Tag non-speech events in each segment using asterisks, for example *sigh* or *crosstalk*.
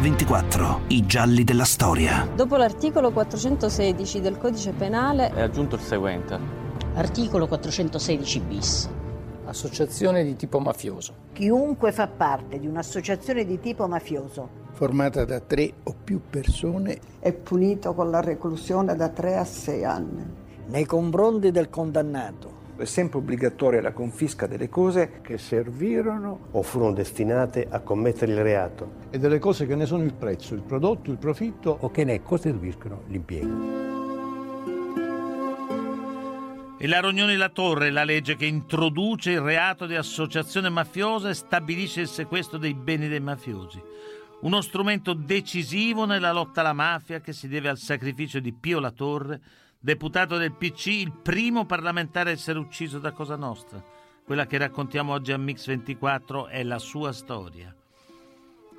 Mix24, i gialli della storia. Dopo l'articolo 416 del codice penale è aggiunto il seguente. Articolo 416 bis. Associazione di tipo mafioso. Chiunque fa parte di un'associazione di tipo mafioso formata da tre o più persone è punito con la reclusione da tre a sei anni. Nei confronti del condannato è sempre obbligatoria la confisca delle cose che servirono o furono destinate a commettere il reato e delle cose che ne sono il prezzo, il prodotto, il profitto o che ne costituiscono l'impiego. E la Rognoni La Torre, la legge che introduce il reato di associazione mafiosa e stabilisce il sequestro dei beni dei mafiosi. Uno strumento decisivo nella lotta alla mafia che si deve al sacrificio di Pio La Torre, deputato del PC, il primo parlamentare a essere ucciso da Cosa Nostra. Quella che raccontiamo oggi a Mix 24 è la sua storia.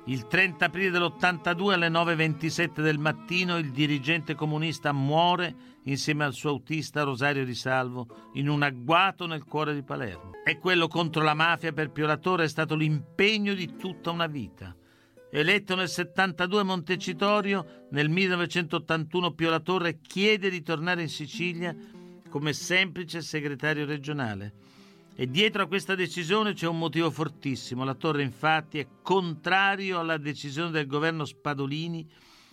Il 30 aprile dell'82 alle 9.27 del mattino il dirigente comunista muore insieme al suo autista Rosario Di Salvo in un agguato nel cuore di Palermo. E quello contro la mafia per Piolatore è stato l'impegno di tutta una vita. Eletto nel 72 a Montecitorio, nel 1981 Pio La Torre chiede di tornare in Sicilia come semplice segretario regionale. E dietro a questa decisione c'è un motivo fortissimo. La Torre infatti è contrario alla decisione del governo Spadolini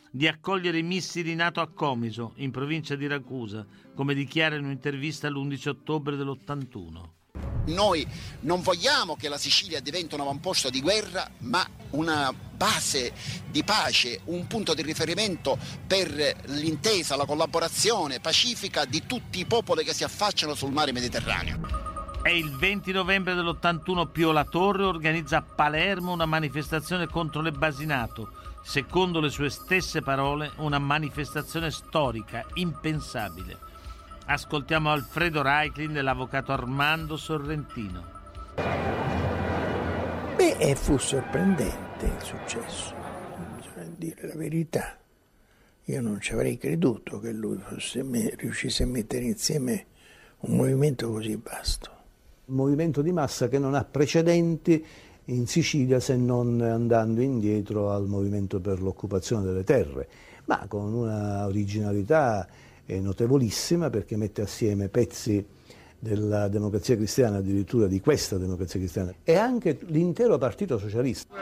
di accogliere i missili NATO a Comiso, in provincia di Ragusa, come dichiara in un'intervista l'11 ottobre dell'81. Noi non vogliamo che la Sicilia diventi un avamposto di guerra, ma una base di pace, un punto di riferimento per l'intesa, la collaborazione pacifica di tutti i popoli che si affacciano sul mare Mediterraneo. È il 20 novembre dell'81 Pio La Torre organizza a Palermo una manifestazione contro le basinato, secondo le sue stesse parole una manifestazione storica, impensabile Ascoltiamo Alfredo Reiklin e l'avvocato Armando Sorrentino. Beh, fu sorprendente il successo, bisogna dire la verità. Io non ci avrei creduto che lui fosse, riuscisse a mettere insieme un movimento così vasto. Un movimento di massa che non ha precedenti in Sicilia se non andando indietro al movimento per l'occupazione delle terre, ma con una originalità è notevolissima perché mette assieme pezzi della democrazia cristiana, addirittura di questa democrazia cristiana, e anche l'intero partito socialista.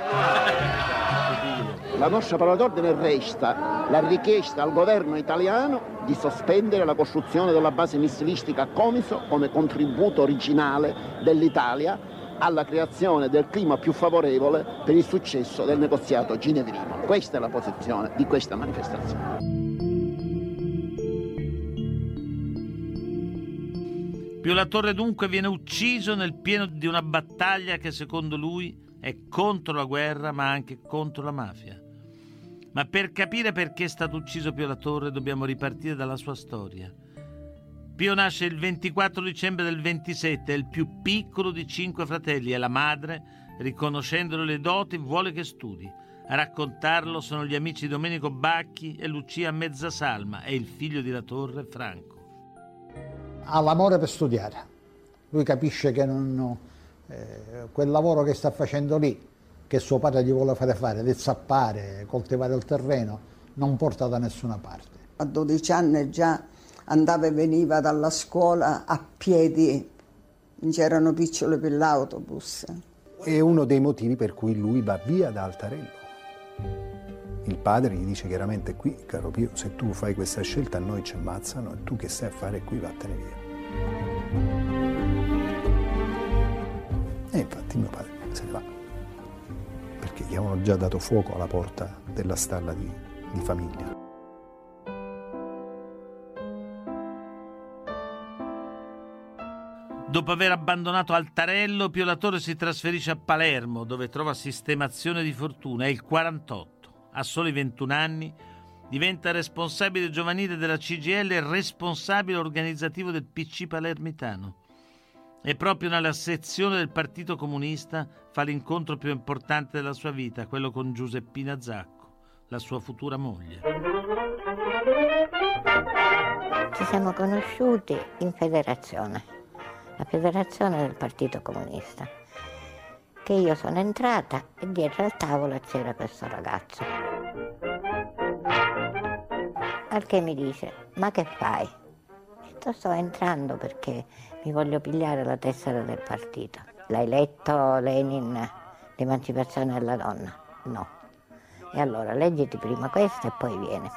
La nostra parola d'ordine resta la richiesta al governo italiano di sospendere la costruzione della base missilistica a Comiso come contributo originale dell'Italia alla creazione del clima più favorevole per il successo del negoziato ginevrino. Questa è la posizione di questa manifestazione. Pio La Torre dunque viene ucciso nel pieno di una battaglia che secondo lui è contro la guerra ma anche contro la mafia. Ma per capire perché è stato ucciso Pio La Torre dobbiamo ripartire dalla sua storia. Pio nasce il 24 dicembre del 27, è il più piccolo di cinque fratelli e la madre, riconoscendole le doti, vuole che studi. A raccontarlo sono gli amici Domenico Bacchi e Lucia Mezzasalma e il figlio di La Torre, Franco ha l'amore per studiare. Lui capisce che non, eh, quel lavoro che sta facendo lì, che suo padre gli vuole fare fare, di zappare, coltivare il terreno, non porta da nessuna parte. A 12 anni già andava e veniva dalla scuola a piedi, c'erano piccole per l'autobus. È uno dei motivi per cui lui va via da Altarello. Il padre gli dice chiaramente qui, caro Pio, se tu fai questa scelta a noi ci ammazzano e tu che stai a fare qui vattene via. E infatti mio padre se ne va, perché gli avevano già dato fuoco alla porta della stalla di, di famiglia. Dopo aver abbandonato Altarello, Pio La Torre si trasferisce a Palermo, dove trova sistemazione di fortuna. È il 48. A soli 21 anni diventa responsabile giovanile della CGL e responsabile organizzativo del PC palermitano. E proprio nella sezione del Partito Comunista fa l'incontro più importante della sua vita, quello con Giuseppina Zacco, la sua futura moglie. Ci siamo conosciuti in federazione, la federazione del Partito Comunista che io sono entrata e dietro al tavolo c'era questo ragazzo. Al che mi dice, ma che fai? Detto, sto entrando perché mi voglio pigliare la tessera del partito. L'hai letto Lenin, l'emancipazione della donna? No. E allora leggiti prima questo e poi viene.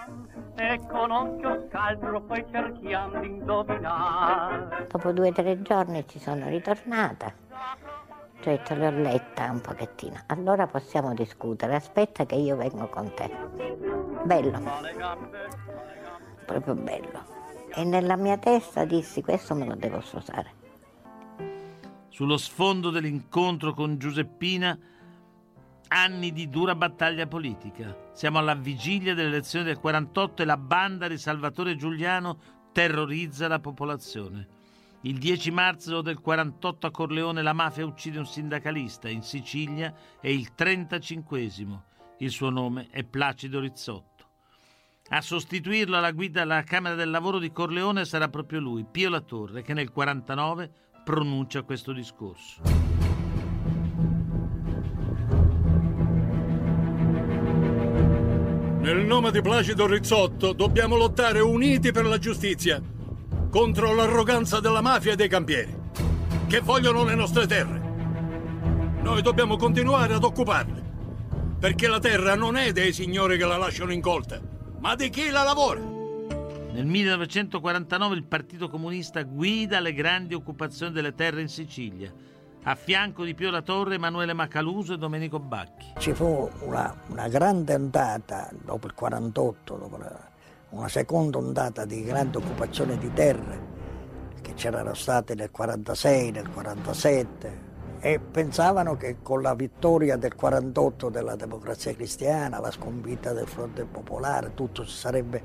E con occhio scaltro poi cerchiamo di indovinare. Dopo due o tre giorni ci sono ritornata. Ho detto, le ho letta un pochettino. Allora possiamo discutere. Aspetta che io vengo con te. Bello. Proprio bello. E nella mia testa dissi, questo me lo devo sposare. Sullo sfondo dell'incontro con Giuseppina, anni di dura battaglia politica. Siamo alla vigilia delle elezioni del 48 e la banda di Salvatore Giuliano terrorizza la popolazione. Il 10 marzo del 48 a Corleone la mafia uccide un sindacalista, in Sicilia è il 35 Il suo nome è Placido Rizzotto. A sostituirlo alla guida della Camera del Lavoro di Corleone sarà proprio lui, Pio La Torre, che nel 49 pronuncia questo discorso. Nel nome di Placido Rizzotto dobbiamo lottare uniti per la giustizia contro l'arroganza della mafia e dei campieri, che vogliono le nostre terre. Noi dobbiamo continuare ad occuparle, perché la terra non è dei signori che la lasciano incolta, ma di chi la lavora. Nel 1949 il Partito Comunista guida le grandi occupazioni delle terre in Sicilia, a fianco di Pio La Torre, Emanuele Macaluso e Domenico Bacchi. Ci fu una, una grande ondata dopo il 48, dopo la, una seconda ondata di grande occupazione di terre che c'erano state nel 46, nel 47 e pensavano che con la vittoria del 48 della democrazia cristiana, la sconfitta del fronte popolare, tutto si sarebbe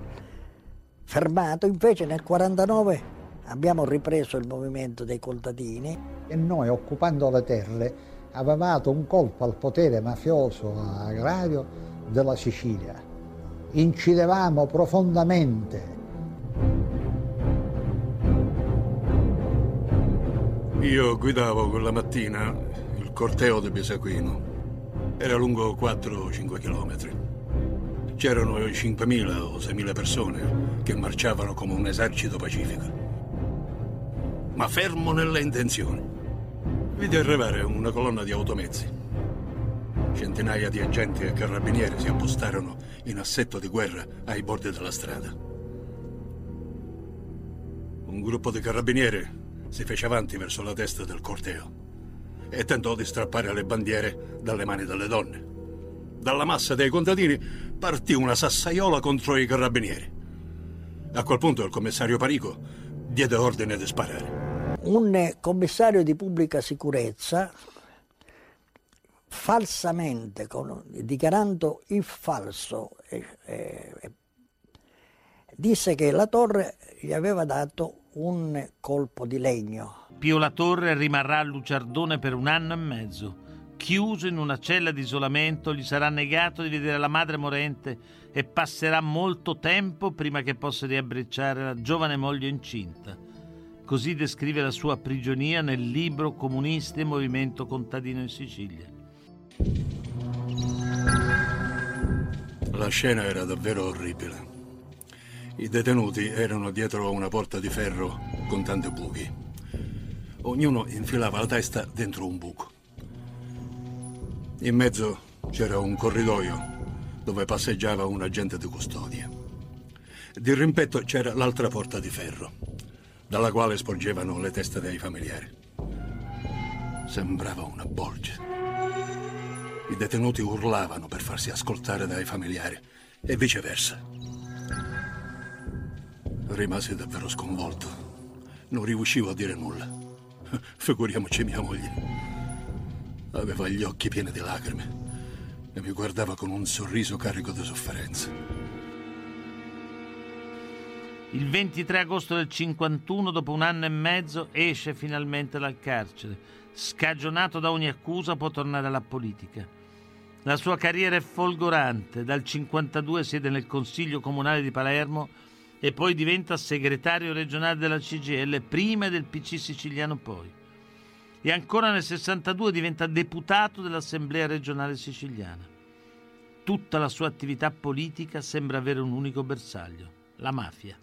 fermato, invece nel 49 abbiamo ripreso il movimento dei contadini. E noi occupando le terre avevamo un colpo al potere mafioso agrario della Sicilia incidevamo profondamente. Io guidavo quella mattina il corteo di Besaquino. Era lungo 4-5 chilometri. C'erano 5.000 o 6.000 persone che marciavano come un esercito pacifico. Ma fermo nelle intenzioni. Vidi arrivare una colonna di automezzi. Centinaia di agenti e carabinieri si appostarono in assetto di guerra ai bordi della strada. Un gruppo di carabinieri si fece avanti verso la testa del corteo e tentò di strappare le bandiere dalle mani delle donne. Dalla massa dei contadini partì una sassaiola contro i carabinieri. A quel punto il commissario Parico diede ordine di sparare. Un commissario di pubblica sicurezza falsamente, dichiarando il falso, eh, eh, disse che la torre gli aveva dato un colpo di legno. Pio La Torre rimarrà a Luciardone per un anno e mezzo. Chiuso in una cella di isolamento, gli sarà negato di vedere la madre morente e passerà molto tempo prima che possa riabbracciare la giovane moglie incinta. Così descrive la sua prigionia nel libro Comunisti e Movimento Contadino in Sicilia. La scena era davvero orribile. I detenuti erano dietro una porta di ferro con tanti buchi. Ognuno infilava la testa dentro un buco. In mezzo c'era un corridoio dove passeggiava un agente di custodia. Di rimpetto c'era l'altra porta di ferro, dalla quale sporgevano le teste dei familiari. Sembrava una bolgia. I detenuti urlavano per farsi ascoltare dai familiari e viceversa. Rimasi davvero sconvolto. Non riuscivo a dire nulla. *laughs* Figuriamoci mia moglie. Aveva gli occhi pieni di lacrime e mi guardava con un sorriso carico di sofferenza. Il 23 agosto del 51, dopo un anno e mezzo, esce finalmente dal carcere. Scagionato da ogni accusa, può tornare alla politica. La sua carriera è folgorante, dal 52 siede nel Consiglio Comunale di Palermo e poi diventa segretario regionale della CGL, prima del PC siciliano poi. e ancora nel 62 diventa deputato dell'Assemblea regionale siciliana. Tutta la sua attività politica sembra avere un unico bersaglio, la mafia.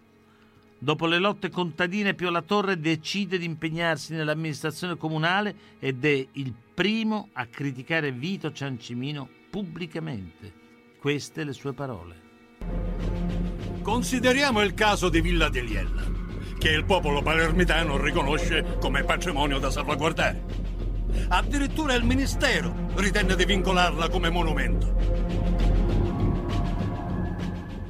Dopo le lotte contadine, Pio La Torre decide di impegnarsi nell'amministrazione comunale ed è il primo a criticare Vito Ciancimino pubblicamente. Queste le sue parole. Consideriamo il caso di Villa Deliella, che il popolo palermitano riconosce come patrimonio da salvaguardare. Addirittura il ministero ritenne di vincolarla come monumento.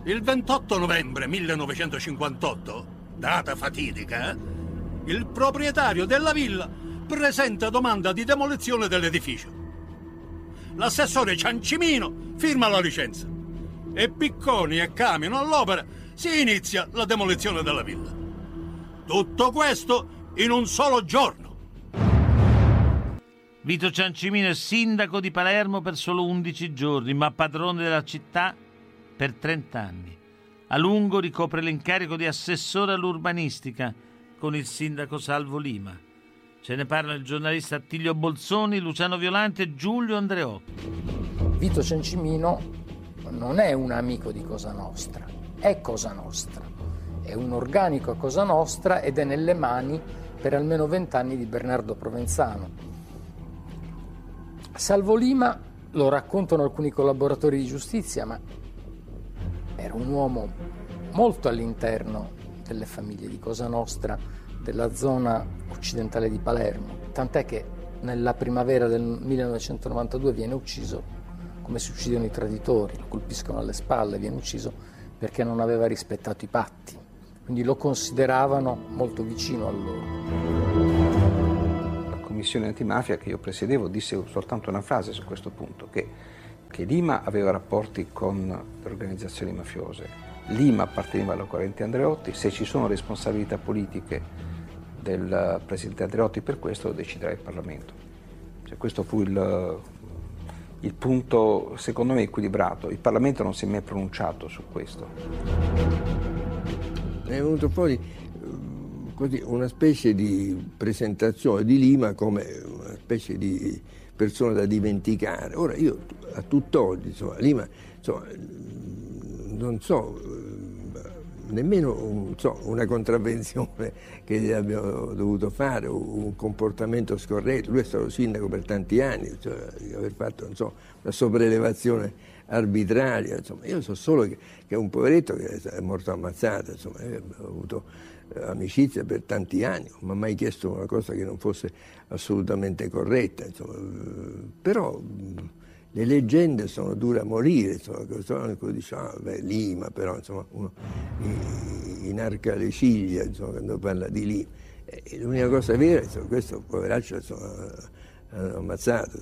Il 28 novembre 1958, data fatidica, il proprietario della villa presenta domanda di demolizione dell'edificio. L'assessore Ciancimino firma la licenza e Picconi e Camino all'opera si inizia la demolizione della villa. Tutto questo in un solo giorno. Vito Ciancimino è sindaco di Palermo per solo 11 giorni, ma padrone della città per 30 anni. A lungo ricopre l'incarico di assessore all'urbanistica con il sindaco Salvo Lima. Ce ne parlano il giornalista Attilio Bolzoni, Luciano Violante e Giulio Andreotti. Vito Ciancimino non è un amico di Cosa Nostra, è Cosa Nostra. È un organico a Cosa Nostra ed è nelle mani per almeno vent'anni di Bernardo Provenzano. Salvo Lima lo raccontano alcuni collaboratori di giustizia, ma era un uomo molto all'interno delle famiglie di Cosa Nostra, della zona occidentale di Palermo, tant'è che nella primavera del 1992 viene ucciso come si uccidono i traditori, lo colpiscono alle spalle, viene ucciso perché non aveva rispettato i patti, quindi lo consideravano molto vicino a loro. La commissione antimafia che io presiedevo disse soltanto una frase su questo punto, che che Lima aveva rapporti con le organizzazioni mafiose, Lima apparteneva alla corrente Andreotti, se ci sono responsabilità politiche del presidente Andreotti per questo lo deciderà il Parlamento. Cioè, questo fu il, il punto, secondo me, equilibrato. Il Parlamento non si è mai pronunciato su questo. È venuto fuori così, una specie di presentazione di Lima come una specie di persona da dimenticare. Ora io a tutt'oggi, insomma, Lima, insomma, non so nemmeno so, una contravvenzione che gli abbiamo dovuto fare, un comportamento scorretto. Lui è stato sindaco per tanti anni, cioè, aver fatto so, una sopraelevazione arbitraria. Insomma. Io so solo che, che, un poveretto che è morto ammazzato, insomma, ho avuto eh, amicizia per tanti anni, non mi ha mai chiesto una cosa che non fosse assolutamente corretta. Insomma. Però le leggende sono dure a morire, insomma, uno dice, ah, beh, Lima, però insomma, uno inarca le ciglia insomma, quando parla di Lima. E l'unica cosa vera, insomma, questo poveraccio insomma, hanno ammazzato.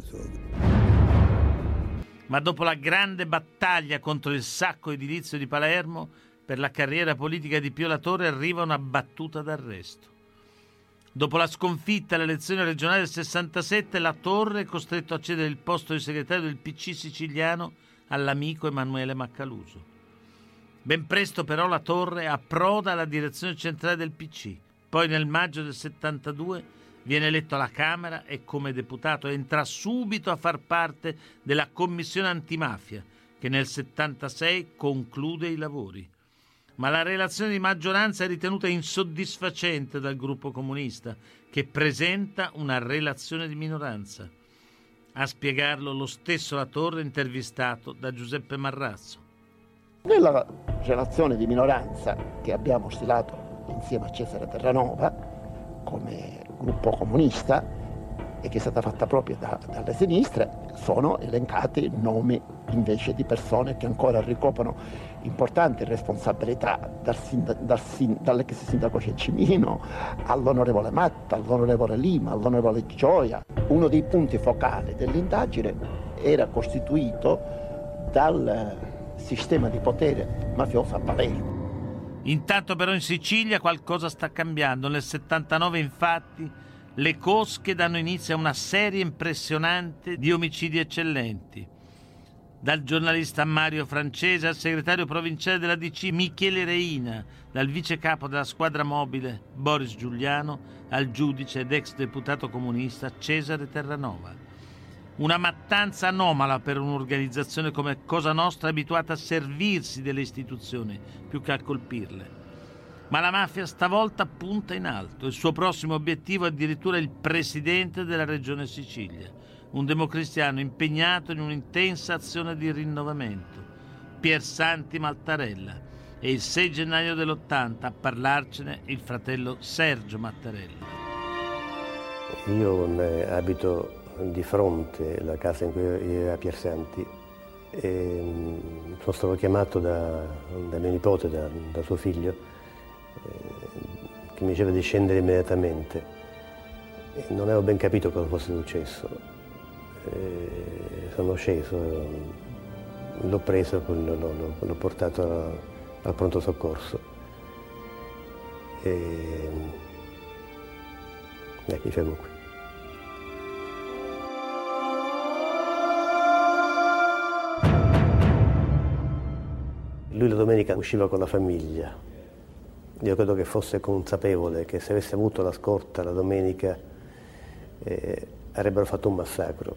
Ma dopo la grande battaglia contro il sacco edilizio di Palermo, per la carriera politica di Pio La Torre arriva una battuta d'arresto. Dopo la sconfitta alle elezioni regionali del 67, la Torre è costretto a cedere il posto di segretario del PC siciliano all'amico Emanuele Maccaluso. Ben presto però la Torre approda alla direzione centrale del PC. Poi nel maggio del 72 viene eletto alla Camera e come deputato entra subito a far parte della commissione antimafia che nel 76 conclude i lavori ma la relazione di maggioranza è ritenuta insoddisfacente dal gruppo comunista, che presenta una relazione di minoranza. A spiegarlo lo stesso La Torre intervistato da Giuseppe Marrazzo. Nella relazione di minoranza che abbiamo stilato insieme a Cesare Terranova come gruppo comunista e che è stata fatta proprio da, dalle sinistre, sono elencati nomi invece di persone che ancora ricoprono importanti responsabilità, dal sindaco, dal sin, dall'ex sindaco Cencimino all'onorevole Matta, all'onorevole Lima, all'onorevole Gioia. Uno dei punti focali dell'indagine era costituito dal sistema di potere mafioso a Palermo. Intanto però in Sicilia qualcosa sta cambiando. Nel 79 infatti le cosche danno inizio a una serie impressionante di omicidi eccellenti. dal giornalista Mario Francese al segretario provinciale della DC Michele Reina, dal vice capo della squadra mobile Boris Giuliano al giudice ed ex deputato comunista Cesare Terranova. Una mattanza anomala per un'organizzazione come Cosa Nostra abituata a servirsi delle istituzioni più che a colpirle. Ma la mafia stavolta punta in alto. Il suo prossimo obiettivo è addirittura il presidente della regione Sicilia un democristiano impegnato in un'intensa azione di rinnovamento, Piersanti Mattarella, e il 6 gennaio dell'80 a parlarcene il fratello Sergio Mattarella. Io abito di fronte alla casa in cui era Piersanti e mm, sono stato chiamato da, da mio nipote, da, da suo figlio, che mi diceva di scendere immediatamente. E non avevo ben capito cosa fosse successo sono sceso, l'ho preso e l'ho, portato al pronto soccorso. E, eh, mi fermo qui. Lui la domenica usciva con la famiglia. Io credo che fosse consapevole che se avesse avuto la scorta la domenica eh, avrebbero fatto un massacro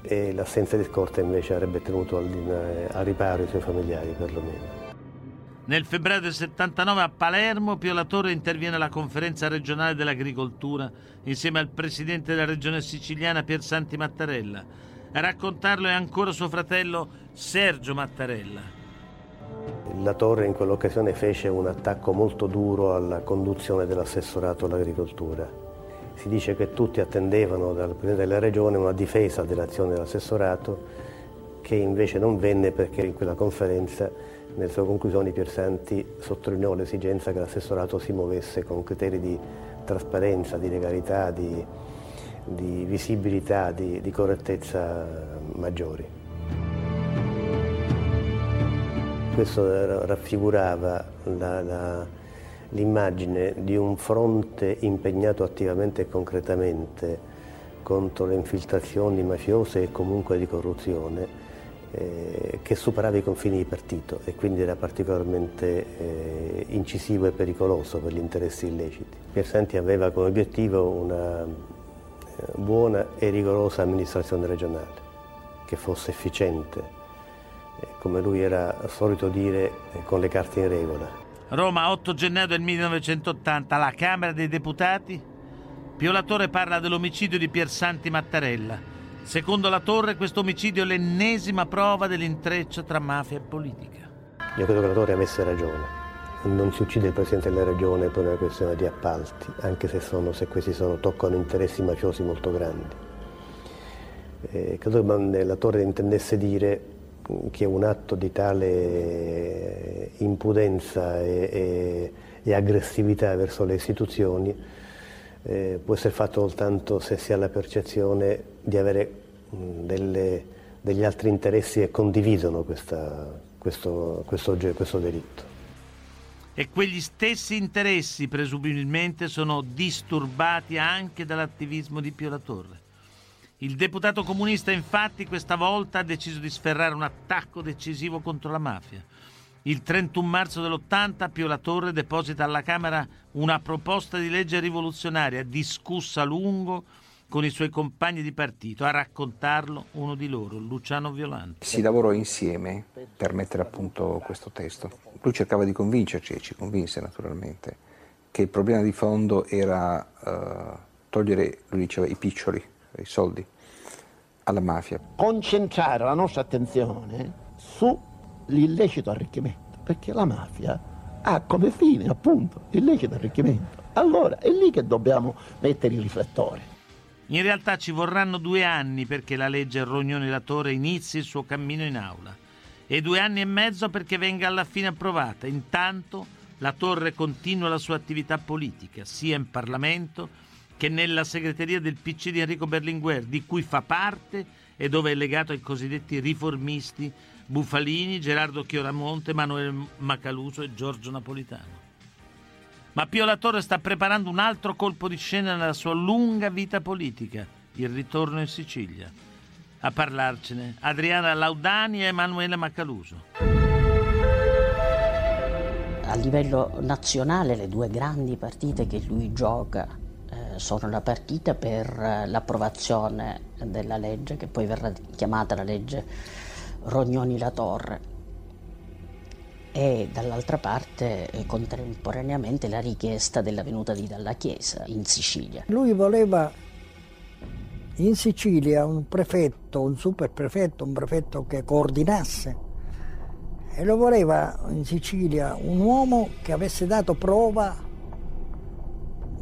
e l'assenza di scorta invece avrebbe tenuto al, riparo i suoi familiari perlomeno. Nel febbraio del 79 a Palermo Pio La Torre interviene alla conferenza regionale dell'agricoltura insieme al presidente della regione siciliana Piersanti Mattarella. A raccontarlo è ancora suo fratello Sergio Mattarella. La Torre in quell'occasione fece un attacco molto duro alla conduzione dell'assessorato all'agricoltura si dice che tutti attendevano dal Presidente della Regione una difesa dell'azione dell'assessorato che invece non venne perché in quella conferenza, nelle sue conclusioni, Piersanti sottolineò l'esigenza che l'assessorato si muovesse con criteri di trasparenza, di legalità, di, di visibilità, di, di, correttezza maggiori. Questo raffigurava l'immagine di un fronte impegnato attivamente e concretamente contro le infiltrazioni mafiose e comunque di corruzione eh, che superava i confini di partito e quindi era particolarmente eh, incisivo e pericoloso per gli interessi illeciti. Piersanti aveva come obiettivo una eh, buona e rigorosa amministrazione regionale, che fosse efficiente, come lui era solito dire, eh, con le carte in regola. Roma, 8 gennaio del 1980, la Camera dei Deputati. Pio La Torre parla dell'omicidio di Piersanti Mattarella. Secondo La Torre, questo omicidio è l'ennesima prova dell'intreccio tra mafia e politica. Io credo che La Torre avesse ragione. Non si uccide il Presidente della Regione per una questione di appalti, anche se, sono, se questi sono, toccano interessi mafiosi molto grandi. Eh, credo che La Torre intendesse dire che un atto di tale impudenza e, e, e aggressività verso le istituzioni eh, può essere fatto soltanto se si ha la percezione di avere delle, degli altri interessi che condividono questa, questo, questo, questo delitto. E quegli stessi interessi presumibilmente sono disturbati anche dall'attivismo di Pio La Torre. Il deputato comunista infatti questa volta ha deciso di sferrare un attacco decisivo contro la mafia. Il 31 marzo dell'80 Pio La Torre deposita alla Camera una proposta di legge rivoluzionaria discussa a lungo con i suoi compagni di partito. A raccontarlo uno di loro, Luciano Violante. Si lavorò insieme per mettere a punto questo testo. Lui cercava di convincerci e ci convinse naturalmente che il problema di fondo era uh, togliere, lui diceva, i piccioli i soldi alla mafia. Concentrare la nostra attenzione sull'illecito arricchimento, perché la mafia ha come fine appunto l'illecito arricchimento. Allora è lì che dobbiamo mettere i riflettori. In realtà ci vorranno due anni perché la legge Rognoni Latore inizi il suo cammino in aula e due anni e mezzo perché venga alla fine approvata. Intanto la Torre continua la sua attività politica, sia in Parlamento che nella segreteria del PC di Enrico Berlinguer, di cui fa parte e dove è legato ai cosiddetti riformisti Bufalini, Gerardo Chioramonte, Emanuele Macaluso e Giorgio Napolitano. Ma Pio La Torre sta preparando un altro colpo di scena nella sua lunga vita politica, il ritorno in Sicilia. A parlarcene Adriana Laudani e Emanuele Maccaluso. A livello nazionale le due grandi partite che lui gioca sono la partita per eh, l'approvazione della legge, che poi verrà chiamata la legge Rognoni-La Torre, e dall'altra parte eh, contemporaneamente la richiesta della venuta di dalla Chiesa in Sicilia. Lui voleva in Sicilia un prefetto, un superprefetto, un prefetto che coordinasse e lo voleva in Sicilia un uomo che avesse dato prova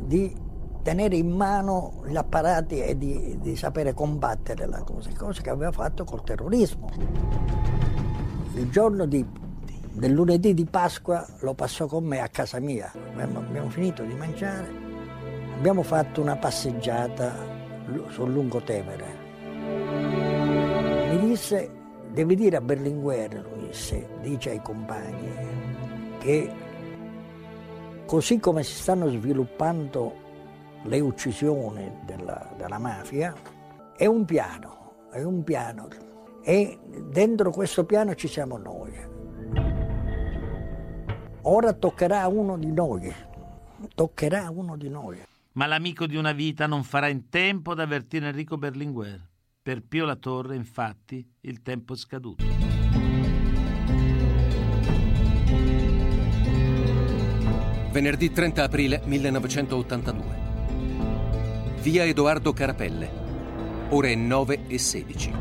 di tenere in mano gli apparati e di, di sapere combattere la cosa, cosa che aveva fatto col terrorismo. Il giorno di del lunedì di Pasqua lo passò con me a casa mia. Abbiamo finito di mangiare, abbiamo fatto una passeggiata sul Lungotevere. Mi disse, devi dire a Berlinguer, lui disse, dice ai compagni, che così come si stanno sviluppando le uccisioni della, della mafia, è un piano, è un piano. E dentro questo piano ci siamo noi. Ora toccherà a uno di noi, toccherà a uno di noi. Ma l'amico di una vita non farà in tempo ad avvertire Enrico Berlinguer. Per Pio La Torre, infatti, il tempo è scaduto. Venerdì 30 aprile 1982. Via Edoardo Carapelle, ore 9 e 16.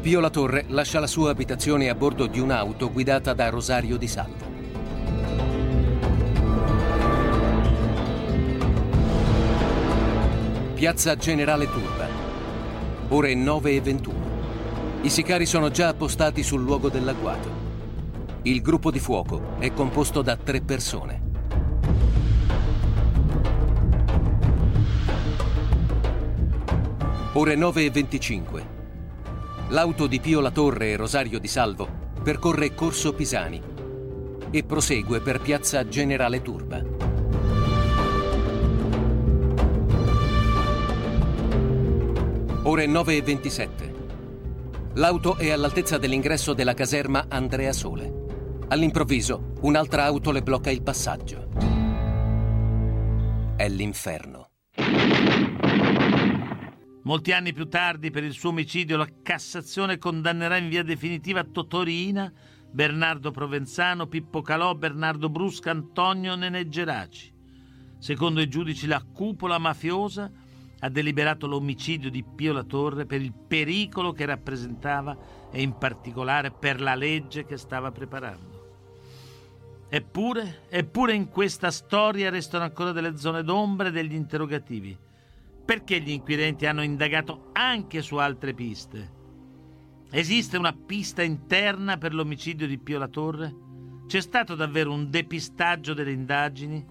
Pio La Torre lascia la sua abitazione a bordo di un'auto guidata da Rosario Di Salvo. Piazza Generale Turba. Ore 9 e 21. I sicari sono già appostati sul luogo dell'agguato. Il gruppo di fuoco è composto da tre persone. Ore 9 e 25. L'auto di Pio La Torre e Rosario Di Salvo percorre Corso Pisani e prosegue per Piazza Generale Turba. Ore 9 e 27. L'auto è all'altezza dell'ingresso della caserma Andrea Sole. All'improvviso, un'altra auto le blocca il passaggio. È l'inferno. Molti anni più tardi, per il suo omicidio, la Cassazione condannerà in via definitiva Totorina, Bernardo Provenzano, Pippo Calò, Bernardo Brusca, Antonio Neneggeraci. Secondo i giudici, la cupola mafiosa ha deliberato l'omicidio di Pio La Torre per il pericolo che rappresentava e in particolare per la legge che stava preparando. Eppure, eppure in questa storia restano ancora delle zone d'ombra e degli interrogativi. Perché gli inquirenti hanno indagato anche su altre piste? Esiste una pista interna per l'omicidio di Pio La Torre? C'è stato davvero un depistaggio delle indagini?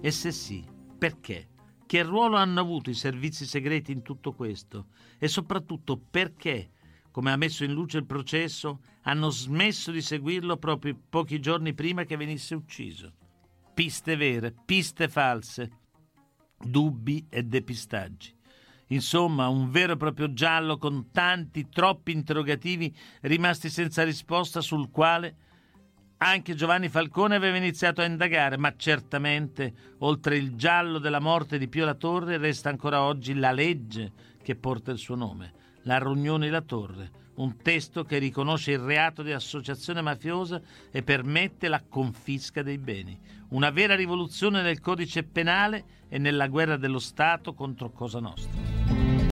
E se sì, perché? Che ruolo hanno avuto i servizi segreti in tutto questo? E soprattutto perché, come ha messo in luce il processo, hanno smesso di seguirlo proprio pochi giorni prima che venisse ucciso? Piste vere, piste false, dubbi e depistaggi. Insomma, un vero e proprio giallo con tanti, troppi interrogativi rimasti senza risposta sul quale anche Giovanni Falcone aveva iniziato a indagare, ma certamente, oltre il giallo della morte di Pio La Torre, resta ancora oggi la legge che porta il suo nome, la Rognoni La Torre, un testo che riconosce il reato di associazione mafiosa e permette la confisca dei beni. Una vera rivoluzione nel codice penale e nella guerra dello Stato contro Cosa Nostra.